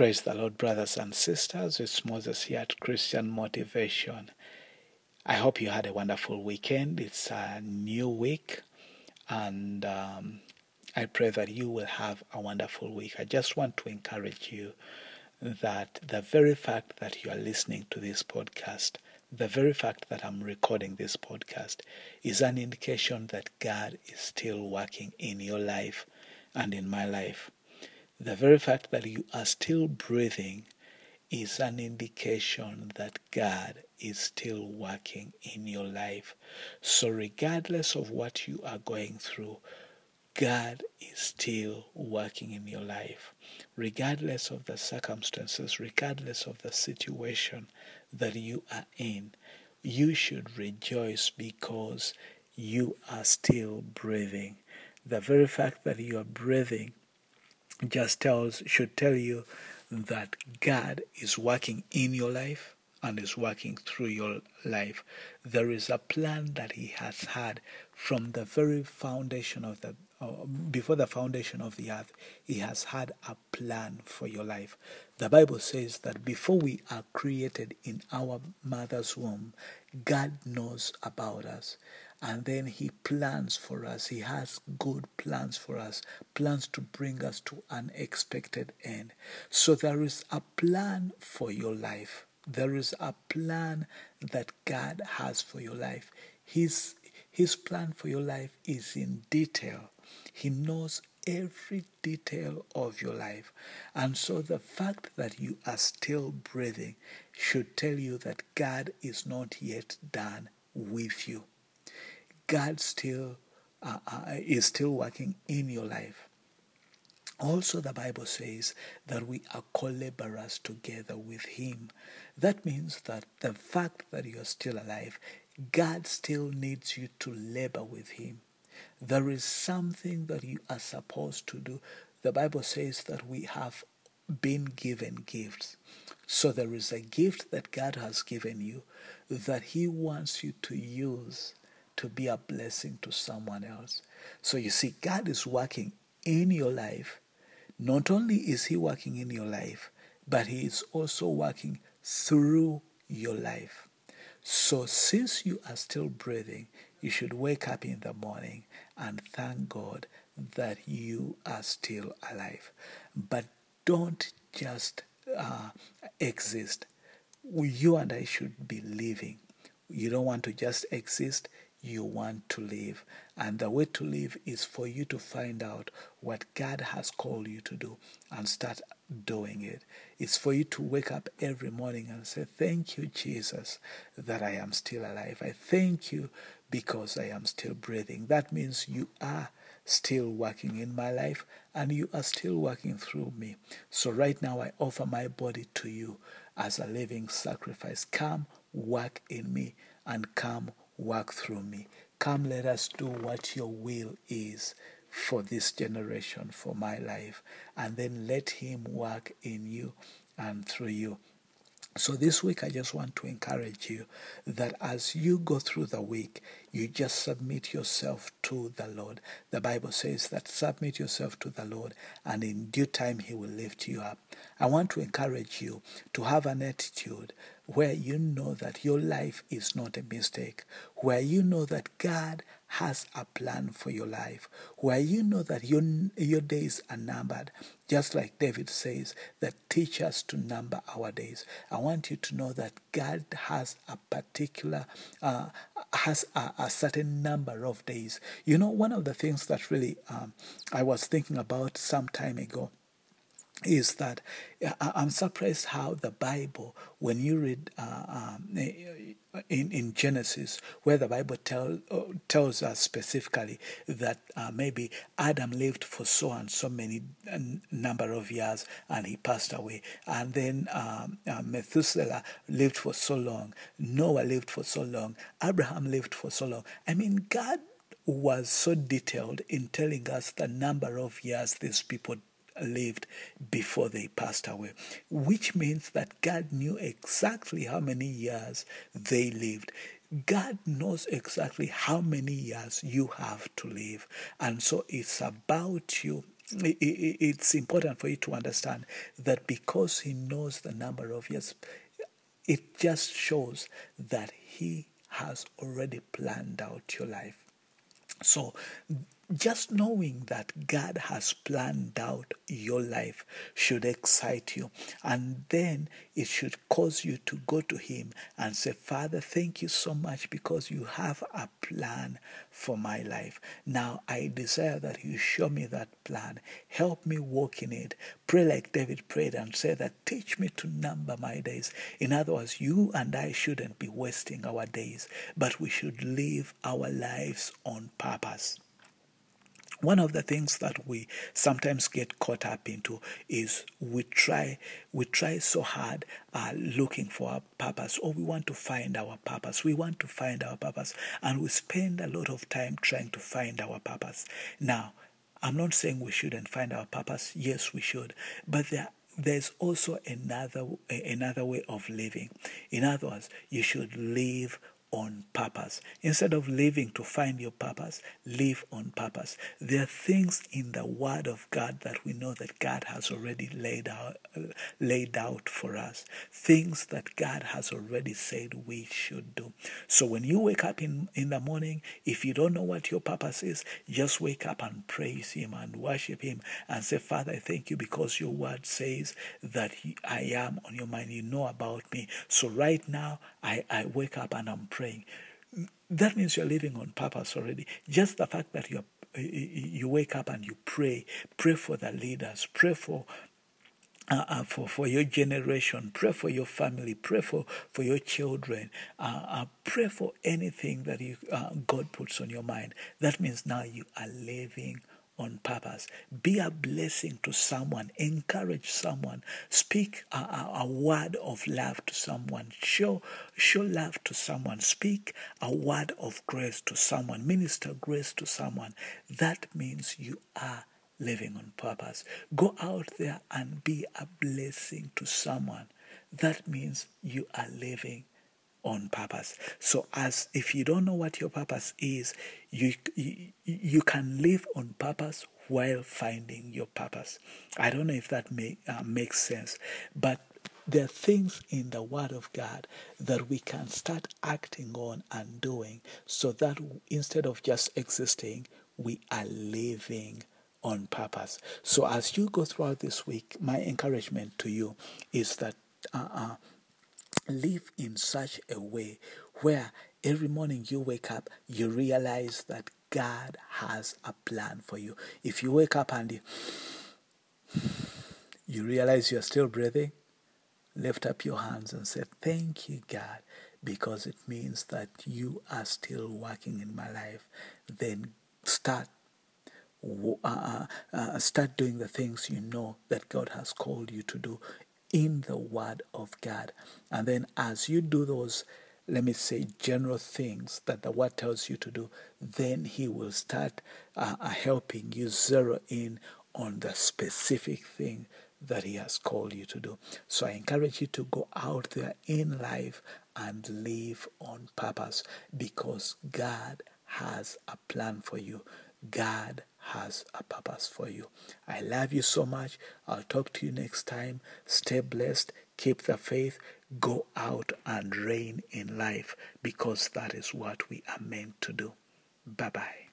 Praise the Lord, brothers and sisters. It's Moses here at Christian Motivation. I hope you had a wonderful weekend. It's a new week, and um, I pray that you will have a wonderful week. I just want to encourage you that the very fact that you are listening to this podcast, the very fact that I'm recording this podcast, is an indication that God is still working in your life and in my life. The very fact that you are still breathing is an indication that God is still working in your life. So, regardless of what you are going through, God is still working in your life. Regardless of the circumstances, regardless of the situation that you are in, you should rejoice because you are still breathing. The very fact that you are breathing just tells should tell you that God is working in your life and is working through your life. There is a plan that He has had from the very foundation of the uh, before the foundation of the earth. He has had a plan for your life. The Bible says that before we are created in our mother's womb, God knows about us and then he plans for us. He has good plans for us, plans to bring us to an expected end. So there is a plan for your life. There is a plan that God has for your life. His, his plan for your life is in detail. He knows every detail of your life. And so the fact that you are still breathing should tell you that God is not yet done with you. God still uh, uh, is still working in your life. Also, the Bible says that we are co-laborers together with Him. That means that the fact that you are still alive, God still needs you to labor with Him. There is something that you are supposed to do. The Bible says that we have been given gifts. So there is a gift that God has given you that He wants you to use to be a blessing to someone else. So you see, God is working in your life. Not only is He working in your life, but He is also working through your life. So since you are still breathing, you should wake up in the morning and thank God that you are still alive. But don't just uh, exist. You and I should be living. You don't want to just exist, you want to live. And the way to live is for you to find out what God has called you to do and start doing it. It's for you to wake up every morning and say, Thank you, Jesus, that I am still alive. I thank you because I am still breathing. That means you are still working in my life and you are still working through me. So, right now, I offer my body to you as a living sacrifice. Come, work in me, and come, work through me. Come, let us do what your will is for this generation, for my life, and then let Him work in you and through you. So, this week, I just want to encourage you that as you go through the week, you just submit yourself to the Lord. The Bible says that submit yourself to the Lord, and in due time, He will lift you up. I want to encourage you to have an attitude where you know that your life is not a mistake, where you know that God has a plan for your life, where you know that your, your days are numbered, just like David says, that teach us to number our days. I want you to know that God has a particular, uh, has a, a, certain number of days. You know, one of the things that really um, I was thinking about some time ago is that I'm surprised how the Bible, when you read uh, um, in in Genesis, where the Bible tell, uh, tells us specifically that uh, maybe Adam lived for so and so many uh, number of years and he passed away, and then um, uh, Methuselah lived for so long, Noah lived for so long, Abraham lived for so long. I mean, God was so detailed in telling us the number of years these people lived before they passed away, which means that God knew exactly how many years they lived. God knows exactly how many years you have to live. And so it's about you it's important for you to understand that because He knows the number of years, it just shows that He has already planned out your life. So just knowing that God has planned out your life should excite you. And then it should cause you to go to Him and say, Father, thank you so much because you have a plan for my life. Now I desire that you show me that plan. Help me walk in it. Pray like David prayed and say that, teach me to number my days. In other words, you and I shouldn't be wasting our days, but we should live our lives on purpose. One of the things that we sometimes get caught up into is we try we try so hard uh, looking for a purpose or we want to find our purpose. We want to find our purpose and we spend a lot of time trying to find our purpose. Now, I'm not saying we shouldn't find our purpose. Yes, we should. But there there's also another another way of living. In other words, you should live on purpose. Instead of living to find your purpose, live on purpose. There are things in the Word of God that we know that God has already laid out, laid out for us. Things that God has already said we should do. So when you wake up in, in the morning, if you don't know what your purpose is, just wake up and praise Him and worship Him and say, Father, I thank you because your Word says that I am on your mind. You know about me. So right now, I, I wake up and I'm praying. That means you're living on purpose already. Just the fact that you you wake up and you pray, pray for the leaders, pray for uh, uh, for, for your generation, pray for your family, pray for, for your children, uh, uh pray for anything that you, uh, God puts on your mind. That means now you are living on purpose. Be a blessing to someone. Encourage someone. Speak a, a, a, word of love to someone. Show, show love to someone. Speak a word of grace to someone. Minister grace to someone. That means you are living on purpose. Go out there and be a blessing to someone. That means you are living on purpose. So as if you don't know what your purpose is, you you, you can live on purpose while finding your purpose. I don't know if that make, uh, makes sense, but there are things in the Word of God that we can start acting on and doing so that instead of just existing, we are living on purpose. So as you go throughout this week, my encouragement to you is that uh, uh, live in such a way where every morning you wake up, you realize that God has a plan for you. If you wake up and you, realize you're still breathing, lift up your hands and say, Thank you, God, because it means that you are still working in my life. Then start. Uh, uh, uh, start doing the things you know that God has called you to do in the Word of God. And then as you do those, let me say, general things that the Word tells you to do, then He will start uh, uh, helping you zero in on the specific thing that He has called you to do. So I encourage you to go out there in life and live on purpose because God has a plan for you. God has a purpose for you. I love you so much. I'll talk to you next time. Stay blessed. Keep the faith. Go out and reign in life because that is what we are meant to do. Bye bye.